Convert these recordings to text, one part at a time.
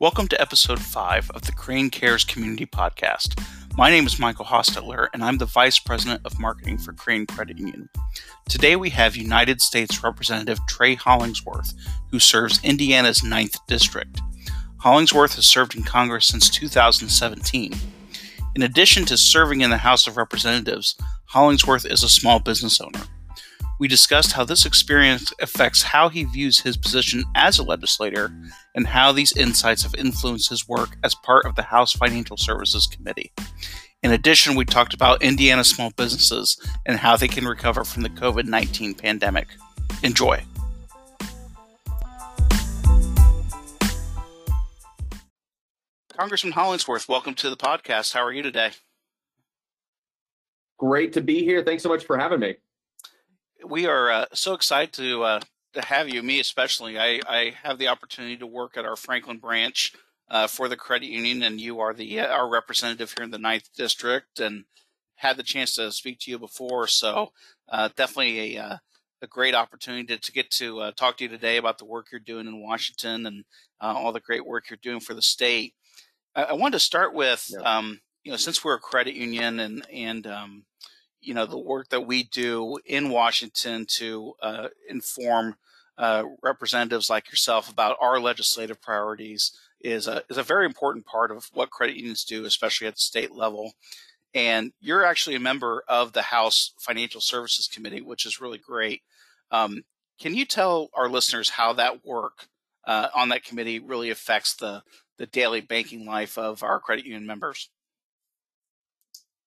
Welcome to episode 5 of the Crane Cares Community Podcast. My name is Michael Hostetler, and I'm the Vice President of Marketing for Crane Credit Union. Today we have United States Representative Trey Hollingsworth, who serves Indiana's 9th District. Hollingsworth has served in Congress since 2017. In addition to serving in the House of Representatives, Hollingsworth is a small business owner. We discussed how this experience affects how he views his position as a legislator and how these insights have influenced his work as part of the House Financial Services Committee. In addition, we talked about Indiana small businesses and how they can recover from the COVID 19 pandemic. Enjoy. Congressman Hollingsworth, welcome to the podcast. How are you today? Great to be here. Thanks so much for having me we are uh, so excited to uh, to have you, me especially. I, I have the opportunity to work at our Franklin branch uh, for the credit union, and you are the uh, our representative here in the ninth district, and had the chance to speak to you before. So uh, definitely a uh, a great opportunity to, to get to talk to you today about the work you're doing in Washington and all the great work you're doing for the state. I, I wanted to start with, yeah. um, you know, since we're a credit union and and um, you know the work that we do in Washington to uh, inform uh, representatives like yourself about our legislative priorities is a is a very important part of what credit unions do, especially at the state level. And you're actually a member of the House Financial Services Committee, which is really great. Um, can you tell our listeners how that work uh, on that committee really affects the the daily banking life of our credit union members?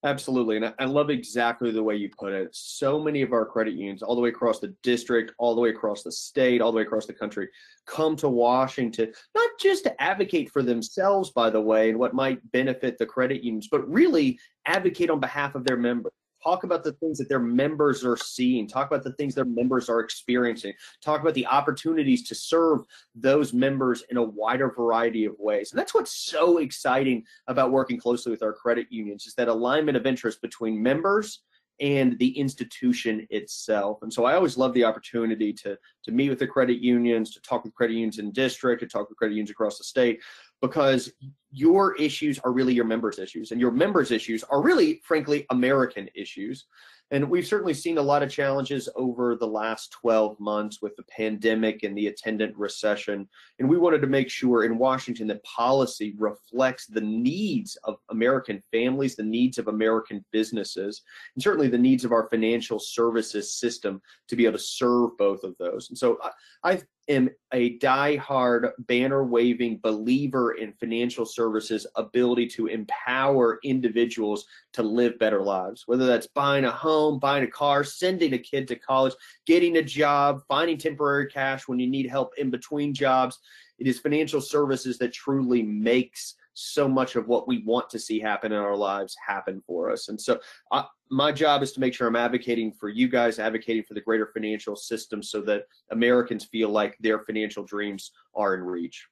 Absolutely. And I love exactly the way you put it. So many of our credit unions, all the way across the district, all the way across the state, all the way across the country, come to Washington, not just to advocate for themselves, by the way, and what might benefit the credit unions, but really advocate on behalf of their members talk about the things that their members are seeing. Talk about the things their members are experiencing. Talk about the opportunities to serve those members in a wider variety of ways. And that's what's so exciting about working closely with our credit unions is that alignment of interest between members and the institution itself. And so I always love the opportunity to to meet with the credit unions, to talk with credit unions in district, to talk with credit unions across the state, because your issues are really your members' issues, and your members' issues are really, frankly, American issues. And we've certainly seen a lot of challenges over the last 12 months with the pandemic and the attendant recession. And we wanted to make sure in Washington that policy reflects the needs of American families, the needs of American businesses, and certainly the needs of our financial services system to be able to serve both of those. And so I, I am a die-hard banner waving believer in financial services ability to empower individuals to live better lives whether that's buying a home buying a car sending a kid to college getting a job finding temporary cash when you need help in between jobs it is financial services that truly makes so much of what we want to see happen in our lives happen for us. And so uh, my job is to make sure I'm advocating for you guys, advocating for the greater financial system so that Americans feel like their financial dreams are in reach.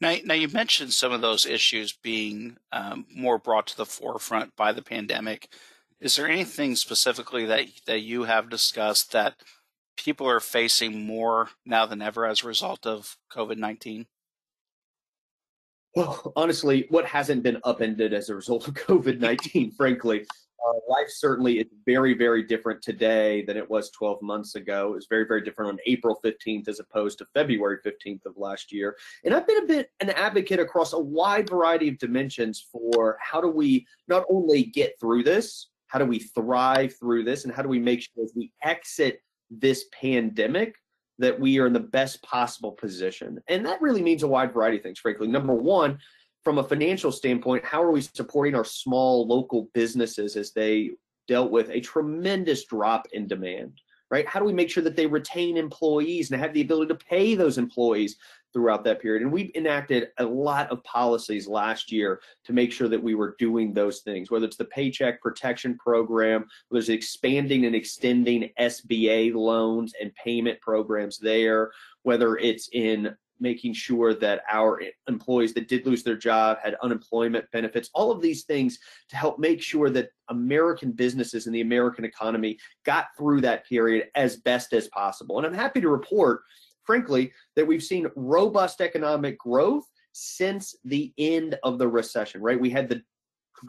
Now, now you mentioned some of those issues being um, more brought to the forefront by the pandemic. Is there anything specifically that that you have discussed that people are facing more now than ever as a result of COVID nineteen? Well, honestly, what hasn't been upended as a result of COVID 19, frankly? Uh, life certainly is very, very different today than it was 12 months ago. It was very, very different on April 15th as opposed to February 15th of last year. And I've been a bit an advocate across a wide variety of dimensions for how do we not only get through this, how do we thrive through this, and how do we make sure as we exit this pandemic that we are in the best possible position. And that really means a wide variety of things, frankly. Number one, from a financial standpoint, how are we supporting our small local businesses as they dealt with a tremendous drop in demand? Right? How do we make sure that they retain employees and have the ability to pay those employees throughout that period. And we enacted a lot of policies last year to make sure that we were doing those things, whether it's the Paycheck Protection Program, whether it's expanding and extending SBA loans and payment programs there, whether it's in making sure that our employees that did lose their job had unemployment benefits, all of these things to help make sure that American businesses and the American economy got through that period as best as possible. And I'm happy to report frankly, that we've seen robust economic growth since the end of the recession, right? We had the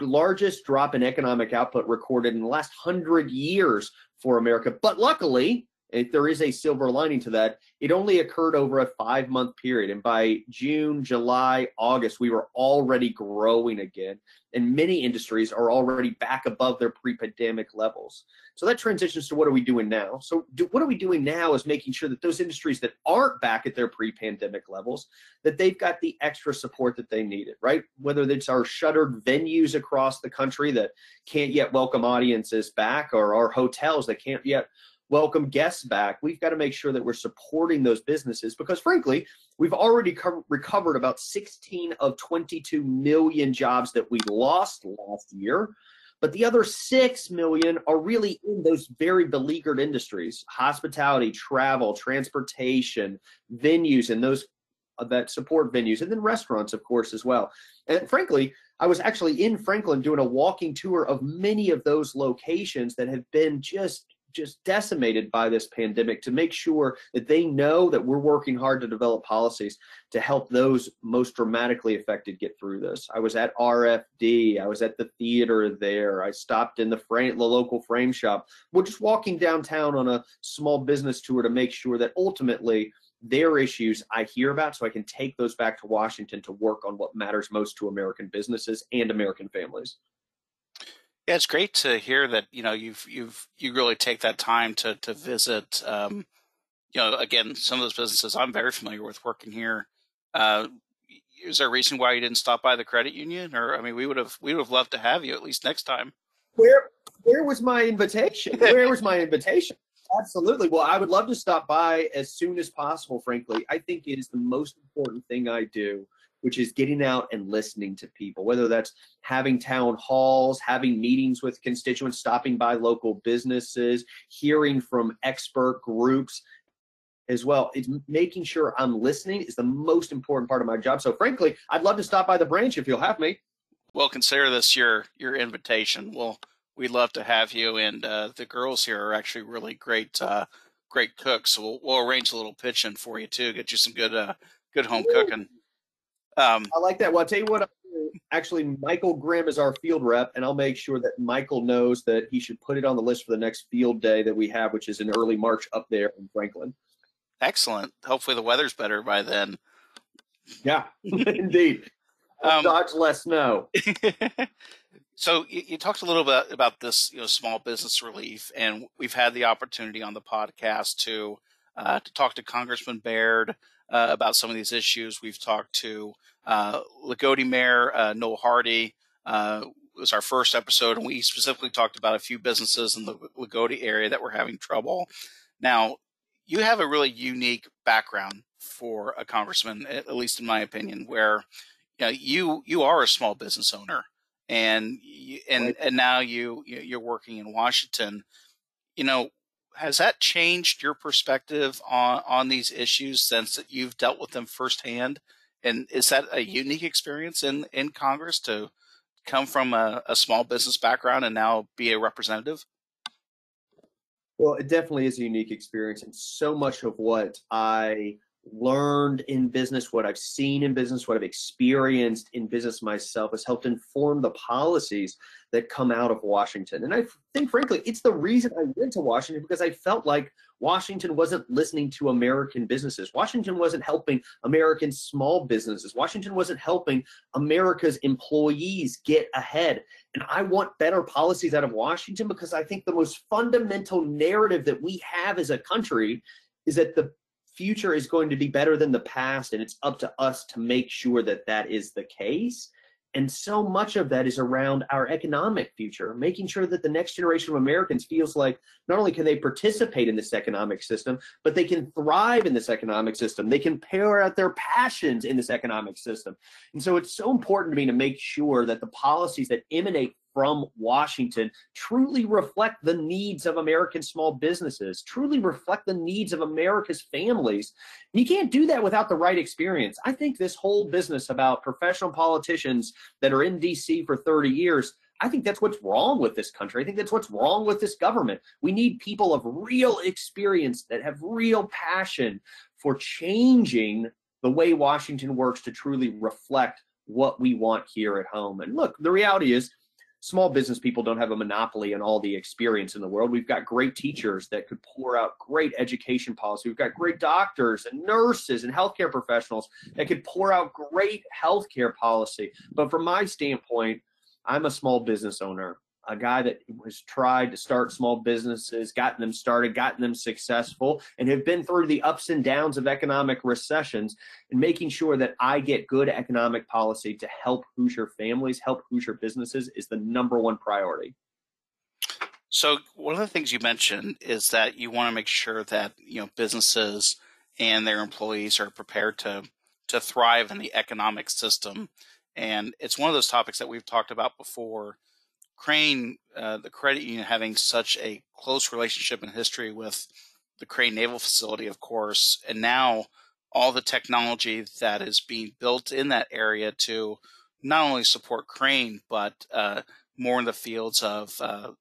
largest drop in economic output recorded in the last hundred years for America. But luckily, if there is a silver lining to that, it only occurred over a five month period. And by June, July, August, we were already growing again. And many industries are already back above their pre pandemic levels. So that transitions to what are we doing now? So, do, what are we doing now is making sure that those industries that aren't back at their pre pandemic levels, that they've got the extra support that they needed, right? Whether it's our shuttered venues across the country that can't yet welcome audiences back, or our hotels that can't yet welcome guests back. We've got to make sure that we're supporting those businesses because, frankly, we've already co- recovered about 16 of 22 million jobs that we lost last year. But the other 6 million are really in those very beleaguered industries hospitality, travel, transportation, venues, and those uh, that support venues, and then restaurants, of course, as well. And frankly, I was actually in Franklin doing a walking tour of many of those locations that have been just just decimated by this pandemic to make sure that they know that we're working hard to develop policies to help those most dramatically affected get through this. I was at RFD, I was at the theater there, I stopped in the frame the local frame shop. We're just walking downtown on a small business tour to make sure that ultimately their issues I hear about so I can take those back to Washington to work on what matters most to American businesses and American families. Yeah, it's great to hear that you know you've you've you really take that time to to visit. Um, you know, again, some of those businesses I'm very familiar with working here. Uh, is there a reason why you didn't stop by the credit union? Or I mean, we would have we would have loved to have you at least next time. Where where was my invitation? Where was my invitation? Absolutely. Well, I would love to stop by as soon as possible. Frankly, I think it is the most important thing I do which is getting out and listening to people, whether that's having town halls, having meetings with constituents, stopping by local businesses, hearing from expert groups as well. It's making sure I'm listening is the most important part of my job. So frankly, I'd love to stop by the branch if you'll have me. Well, consider this your your invitation. Well, we'd love to have you, and uh, the girls here are actually really great uh, great cooks. So we'll, we'll arrange a little pitching for you too, get you some good uh, good home cooking. Um, I like that. Well, I'll tell you what. Actually, Michael Grimm is our field rep, and I'll make sure that Michael knows that he should put it on the list for the next field day that we have, which is in early March up there in Franklin. Excellent. Hopefully, the weather's better by then. Yeah, indeed. Um, Dodge less snow. so you, you, talked a little bit about this, you know, small business relief, and we've had the opportunity on the podcast to uh, to talk to Congressman Baird, uh, about some of these issues. We've talked to uh, Loogootee Mayor uh, Noel Harty. Uh, was our first episode, and we specifically talked about a few businesses in the Loogootee area that were having trouble. Now, you have a really unique background for a congressman, at least in my opinion, where you know, you you are a small business owner, and and right. and now you you're working in Washington. You know, has that changed your perspective on on these issues since that you've dealt with them firsthand? And is that a unique experience in in Congress to come from a, a small business background and now be a representative? Well, it definitely is a unique experience, and so much of what I learned in business, what I've seen in business, what I've experienced in business myself has helped inform the policies that come out of Washington. And I think, frankly, it's the reason I went to Washington because I felt like Washington wasn't listening to American businesses. Washington wasn't helping American small businesses. Washington wasn't helping America's employees get ahead. And I want better policies out of Washington because I think the most fundamental narrative that we have as a country is that the future is going to be better than the past and it's up to us to make sure that that is the case. And so much of that is around our economic future making sure that the next generation of americans feels like not only can they participate in this economic system but they can thrive in this economic system. They can pair out their passions in this economic system. And so it's so important to me to make sure that the policies that emanate from Washington truly reflect the needs of American small businesses, truly reflect the needs of America's families. You can't do that without the right experience. I think this whole business about professional politicians that are in DC for 30 years, I think that's what's wrong with this country. I think that's what's wrong with this government. We need people of real experience that have real passion for changing the way Washington works to truly reflect what we want here at home. And look, the reality is small business people don't have a monopoly on all the experience in the world. We've got great teachers that could pour out great education policy. We've got great doctors and nurses and healthcare professionals that could pour out great healthcare policy. But from my standpoint, I'm a small business owner a guy that has tried to start small businesses, gotten them started, gotten them successful, and have been through the ups and downs of economic recessions, and making sure that I get good economic policy to help Hoosier families, help Hoosier businesses is the number one priority. So one of the things you mentioned is that you want to make sure that you know businesses and their employees are prepared to to thrive in the economic system, and it's one of those topics that we've talked about before Crane, uh, the credit union, having such a close relationship and history with the Crane Naval Facility, of course, and now all the technology that is being built in that area to not only support Crane but uh, more in the fields of uh,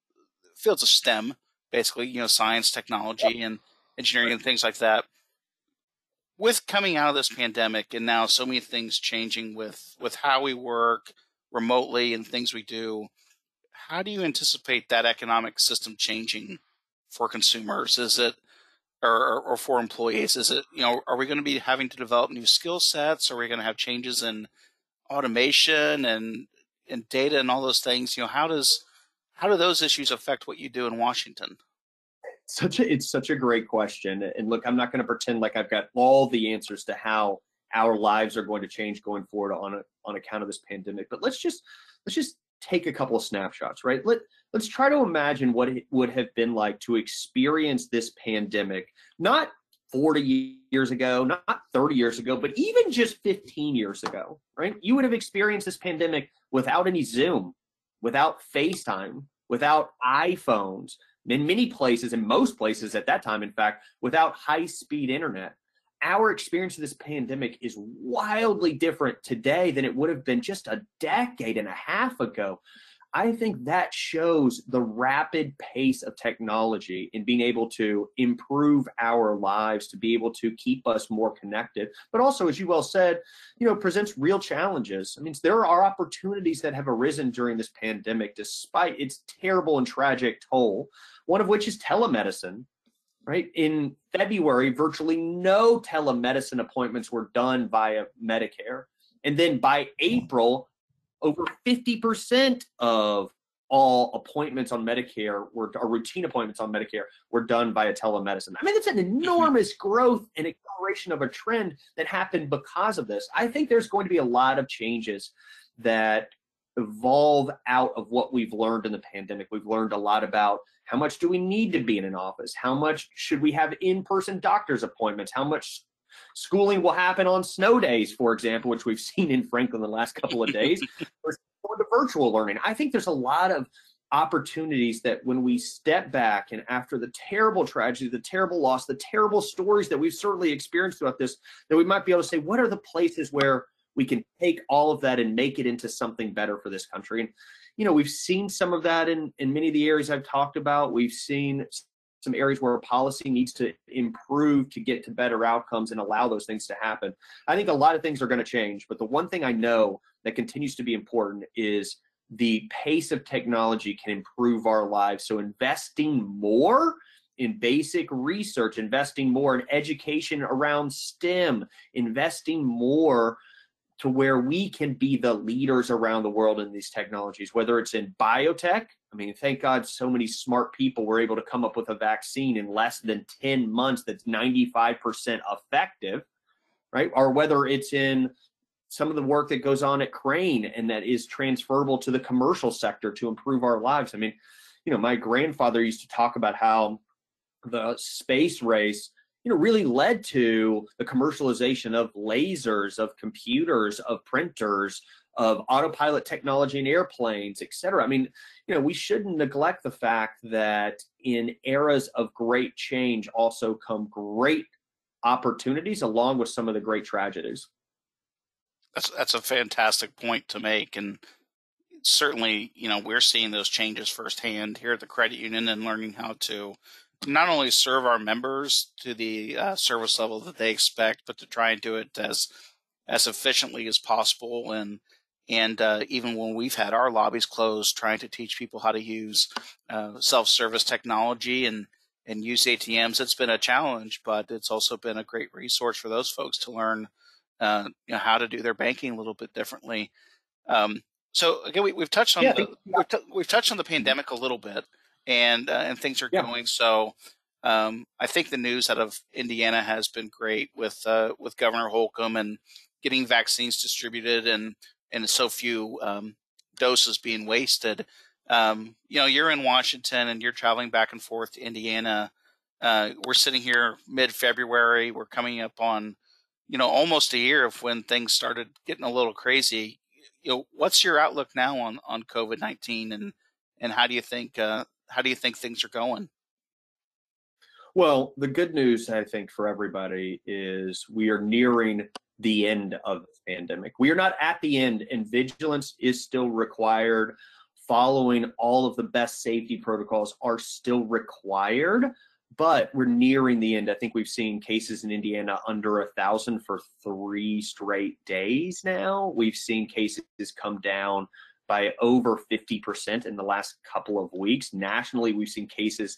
fields of STEM, basically, you know, science, technology, and engineering, and things like that. With coming out of this pandemic and now so many things changing with with how we work remotely and things we do, how do you anticipate that economic system changing for consumers? Is it or, or for employees? Is it you know are we going to be having to develop new skill sets? Are we going to have changes in automation and and data and all those things? You know how does how do those issues affect what you do in Washington? Such a it's such a great question. And look, I'm not going to pretend like I've got all the answers to how our lives are going to change going forward on a, on account of this pandemic. But let's just let's just take a couple of snapshots, right? Let let's try to imagine what it would have been like to experience this pandemic, not 40 years ago, not 30 years ago, but even just 15 years ago, right? You would have experienced this pandemic without any Zoom, without FaceTime, without iPhones, in many places, in most places at that time, in fact, without high speed internet our experience of this pandemic is wildly different today than it would have been just a decade and a half ago. I think that shows the rapid pace of technology in being able to improve our lives, to be able to keep us more connected, but also, as you well said, you know, presents real challenges. I mean, there are opportunities that have arisen during this pandemic, despite its terrible and tragic toll. One of which is telemedicine right? In February, virtually no telemedicine appointments were done via Medicare. And then by April, over 50% of all appointments on Medicare were or routine appointments on Medicare were done via telemedicine. I mean, that's an mm-hmm. enormous growth and acceleration of a trend that happened because of this. I think there's going to be a lot of changes that evolve out of what we've learned in the pandemic. We've learned a lot about how much do we need to be in an office? How much should we have in-person doctor's appointments? How much schooling will happen on snow days, for example, which we've seen in Franklin the last couple of days, or the virtual learning. I think there's a lot of opportunities that when we step back and after the terrible tragedy, the terrible loss, the terrible stories that we've certainly experienced throughout this, that we might be able to say, what are the places where we can take all of that and make it into something better for this country. And you know, we've seen some of that in in many of the areas I've talked about. We've seen some areas where policy needs to improve to get to better outcomes and allow those things to happen. I think a lot of things are going to change, but the one thing I know that continues to be important is the pace of technology can improve our lives. So investing more in basic research, investing more in education around STEM, investing more to where we can be the leaders around the world in these technologies, whether it's in biotech. I mean, thank God so many smart people were able to come up with a vaccine in less than 10 months that's 95% effective, right? Or whether it's in some of the work that goes on at Crane and that is transferable to the commercial sector to improve our lives. I mean, you know, my grandfather used to talk about how the space race you know really led to the commercialization of lasers of computers of printers of autopilot technology in airplanes et cetera. I mean you know we shouldn't neglect the fact that in eras of great change also come great opportunities along with some of the great tragedies. That's that's a fantastic point to make and certainly you know we're seeing those changes firsthand here at the credit union and learning how to not only serve our members to the uh, service level that they expect, but to try and do it as as efficiently as possible. And and uh, even when we've had our lobbies closed, trying to teach people how to use uh, self service technology and and use ATMs, it's been a challenge, but it's also been a great resource for those folks to learn uh, you know how to do their banking a little bit differently. Um, so again, we, have touched on yeah, the, we've, t- we've, touched on the pandemic a little bit, and uh, and things are yeah. going so. Um, I think the news out of Indiana has been great with uh, with Governor Holcomb and getting vaccines distributed and and so few um, doses being wasted. Um, you know, you're in Washington and you're traveling back and forth to Indiana. Uh, we're sitting here mid February. We're coming up on, you know, almost a year of when things started getting a little crazy. You know, what's your outlook now on on COVID nineteen and and how do you think uh, how do you think things are going? Well, the good news I think for everybody is we are nearing the end of the pandemic. We are not at the end, and vigilance is still required. Following all of the best safety protocols are still required, but we're nearing the end. I think we've seen cases in Indiana under a thousand for three straight days now. We've seen cases come down by over 50% in the last couple of weeks. Nationally, we've seen cases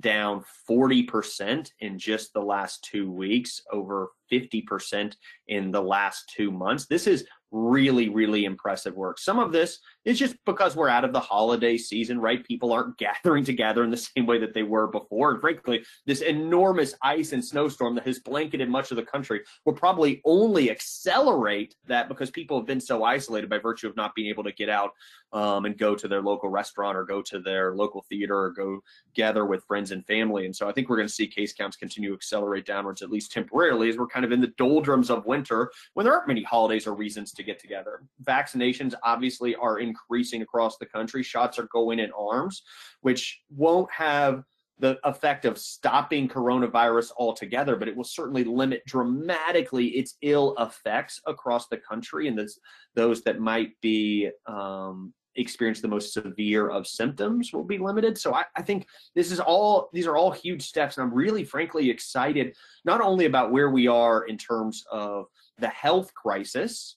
down 40% in just the last two weeks, over 50% in the last two months. This is really, really impressive work. Some of this is just because we're out of the holiday season, right? People aren't gathering together in the same way that they were before. And frankly, this enormous ice and snowstorm that has blanketed much of the country will probably only accelerate that because people have been so isolated by virtue of not being able to get out um, and go to their local restaurant or go to their local theater or go gather with friends and family. And so I think we're going to see case counts continue to accelerate downwards, at least temporarily, as we're kind of in the doldrums of winter when there aren't many holidays or reasons to get together. Vaccinations obviously are increasing across the country. Shots are going in arms, which won't have the effect of stopping coronavirus altogether, but it will certainly limit dramatically its ill effects across the country and those, those that might be um, experience the most severe of symptoms will be limited. So I, I, think this is all these are all huge steps, and I'm really frankly excited not only about where we are in terms of the health crisis,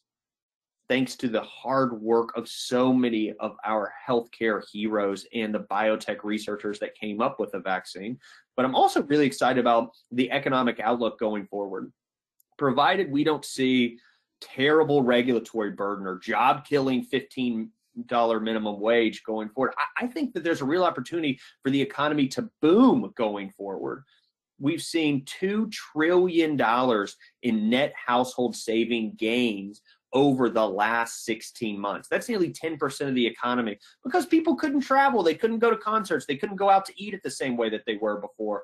thanks to the hard work of so many of our healthcare heroes and the biotech researchers that came up with the vaccine, but I'm also really excited about the economic outlook going forward. Provided we don't see terrible regulatory burden or job killing 15 dollar minimum wage going forward. I, I think that there's a real opportunity for the economy to boom going forward. We've seen $2 trillion in net household saving gains over the last 16 months. That's nearly 10% of the economy because people couldn't travel. They couldn't go to concerts. They couldn't go out to eat at the same way that they were before.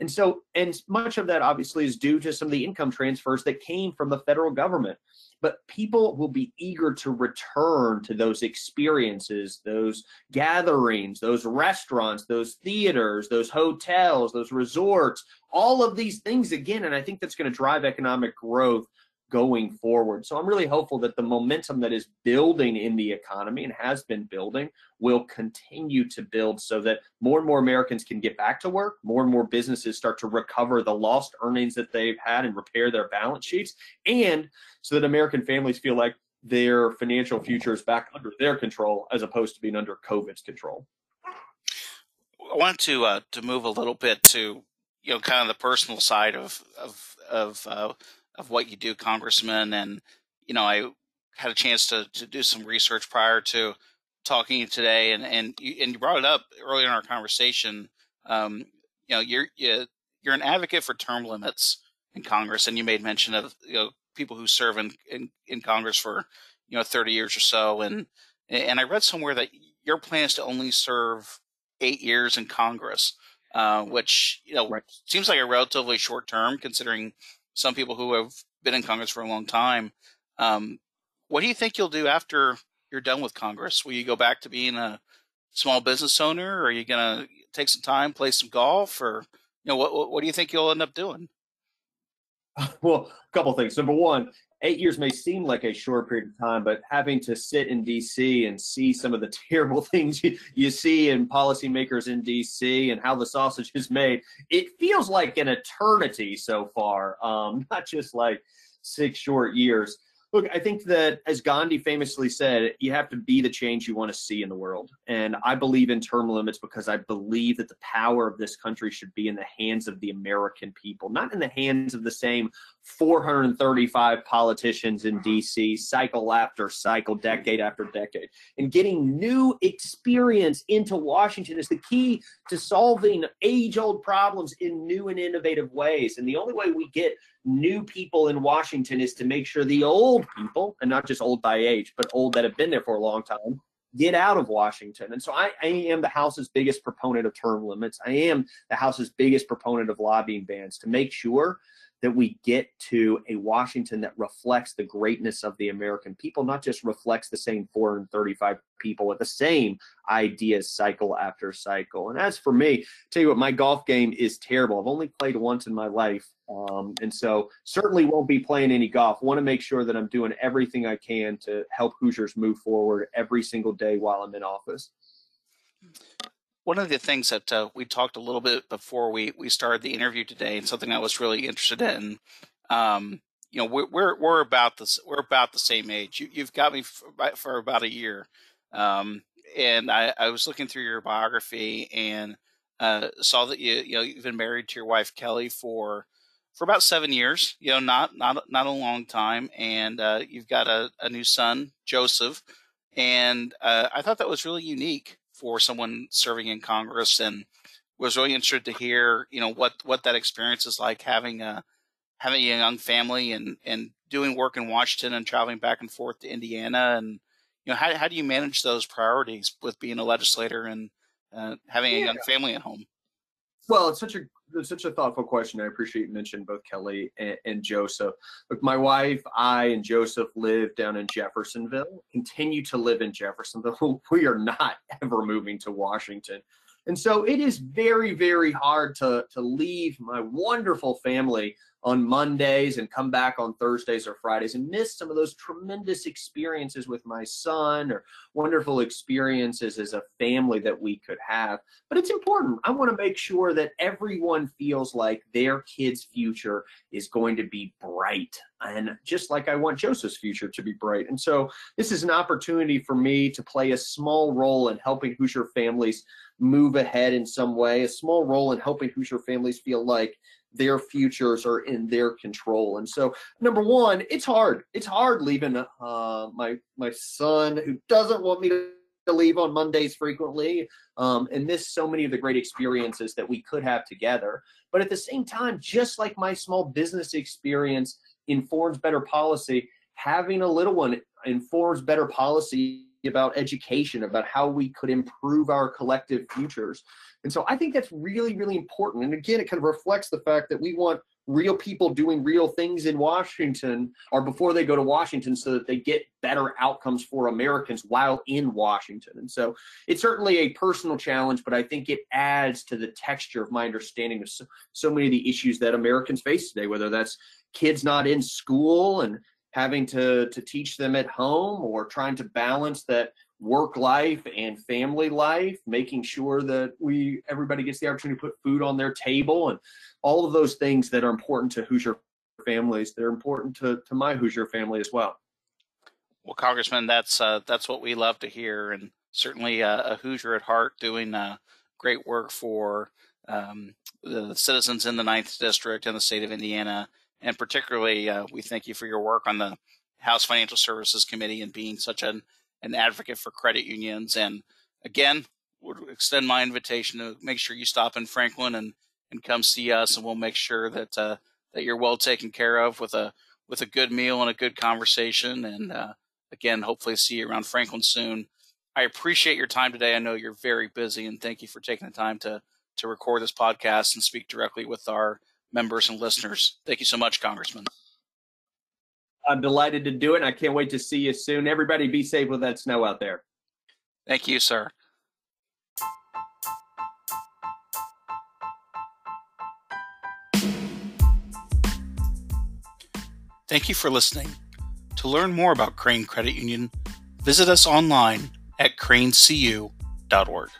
And so, and much of that obviously is due to some of the income transfers that came from the federal government but people will be eager to return to those experiences, those gatherings, those restaurants, those theaters, those hotels, those resorts, all of these things again. And I think that's going to drive economic growth going forward. So I'm really hopeful that the momentum that is building in the economy and has been building will continue to build so that more and more Americans can get back to work, more and more businesses start to recover the lost earnings that they've had and repair their balance sheets, and so that American families feel like their financial future is back under their control as opposed to being under COVID's control. I want to uh, to move a little bit to you know kind of the personal side of of of uh, of what you do, Congressman. And, you know, I had a chance to, to do some research prior to talking today. And, and, you, and you brought it up earlier in our conversation. Um, you know, you're, you're an advocate for term limits in Congress. And you made mention of, you know, people who serve in, in, in Congress for, you know, 30 years or so. And, and I read somewhere that your plan is to only serve eight years in Congress, uh, which, you know, right. seems like a relatively short term considering some people who have been in Congress for a long time. Um, what do you think you'll do after you're done with Congress? Will you go back to being a small business owner, or are you going to take some time, play some golf, or you know what? What do you think you'll end up doing? Well, a couple things. Number one, eight years may seem like a short period of time, but having to sit in DC and see some of the terrible things you, you see in policymakers in DC and how the sausage is made, it feels like an eternity so far, um, not just like six short years. Look, I think that as Gandhi famously said, you have to be the change you want to see in the world. And I believe in term limits because I believe that the power of this country should be in the hands of the American people, not in the hands of the same 435 politicians in uh-huh. DC, cycle after cycle, decade after decade. And getting new experience into Washington is the key to solving age old problems in new and innovative ways. And the only way we get new people in Washington is to make sure the old people, and not just old by age, but old that have been there for a long time, get out of Washington. And so I, I, am the House's biggest proponent of term limits. I am the House's biggest proponent of lobbying bans to make sure that we get to a Washington that reflects the greatness of the American people, not just reflects the same 435 people with the same ideas cycle after cycle. And as for me, tell you what, my golf game is terrible. I've only played once in my life. Um, and so certainly won't be playing any golf. Want to make sure that I'm doing everything I can to help Hoosiers move forward every single day while I'm in office. One of the things that uh, we talked a little bit before we, we started the interview today, and something I was really interested in, um, you know, we're, we're, we're about this we're about the same age. You, have got me for, for, about a year, um, and I, I, was looking through your biography and uh, saw that you you know you've been married to your wife Kelly for for about seven years. You know, not not not a long time, and uh, you've got a, a new son, Joseph, and uh, I thought that was really unique for someone serving in Congress and was really interested to hear, you know, what, what that experience is like having a, having a young family and, and doing work in Washington and traveling back and forth to Indiana. And, you know, how, how do you manage those priorities with being a legislator and uh, having a young family at home? Well, it's such a it's such a thoughtful question. I appreciate you mentioned both Kelly and, and, Joseph. Look, my wife, I, and Joseph live down in Jeffersonville. Continue to live in Jeffersonville. We are not ever moving to Washington, and so it is very, very hard to to leave my wonderful family on Mondays and come back on Thursdays or Fridays and miss some of those tremendous experiences with my son or wonderful experiences as a family that we could have. But it's important. I want to make sure that everyone feels like their kid's future is going to be bright. And just like I want Joseph's future to be bright. And so this is an opportunity for me to play a small role in helping Hoosier families move ahead in some way, a small role in helping Hoosier families feel like their futures are in their control. And so, number one, it's hard. It's hard leaving uh, my my son who doesn't want me to leave on Mondays frequently um, and miss so many of the great experiences that we could have together. But at the same time, just like my small business experience informs better policy, having a little one informs better policy about education, about how we could improve our collective futures. And so I think that's really, really important. And again, it kind of reflects the fact that we want real people doing real things in Washington or before they go to Washington so that they get better outcomes for Americans while in Washington. And so it's certainly a personal challenge, but I think it adds to the texture of my understanding of so, so many of the issues that Americans face today, whether that's kids not in school and having to to teach them at home or trying to balance that work life and family life making sure that we everybody gets the opportunity to put food on their table and all of those things that are important to hoosier families. They're important to, to my hoosier family as well. Well congressman that's uh, that's what we love to hear and certainly uh, a hoosier at heart doing uh, great work for um, the citizens in the ninth district and the state of indiana and particularly, uh, we thank you for your work on the House Financial Services Committee and being such an, an advocate for credit unions. And again, would extend my invitation to make sure you stop in Franklin and, and come see us, and we'll make sure that uh, that you're well taken care of with a with a good meal and a good conversation. And uh, again, hopefully see you around Franklin soon. I appreciate your time today. I know you're very busy, and thank you for taking the time to to record this podcast and speak directly with our members and listeners. Thank you so much, Congressman. I'm delighted to do it, and I can't wait to see you soon. Everybody be safe with that snow out there. Thank you, sir. Thank you for listening. To learn more about Crane Credit Union, visit us online at cranecu.org.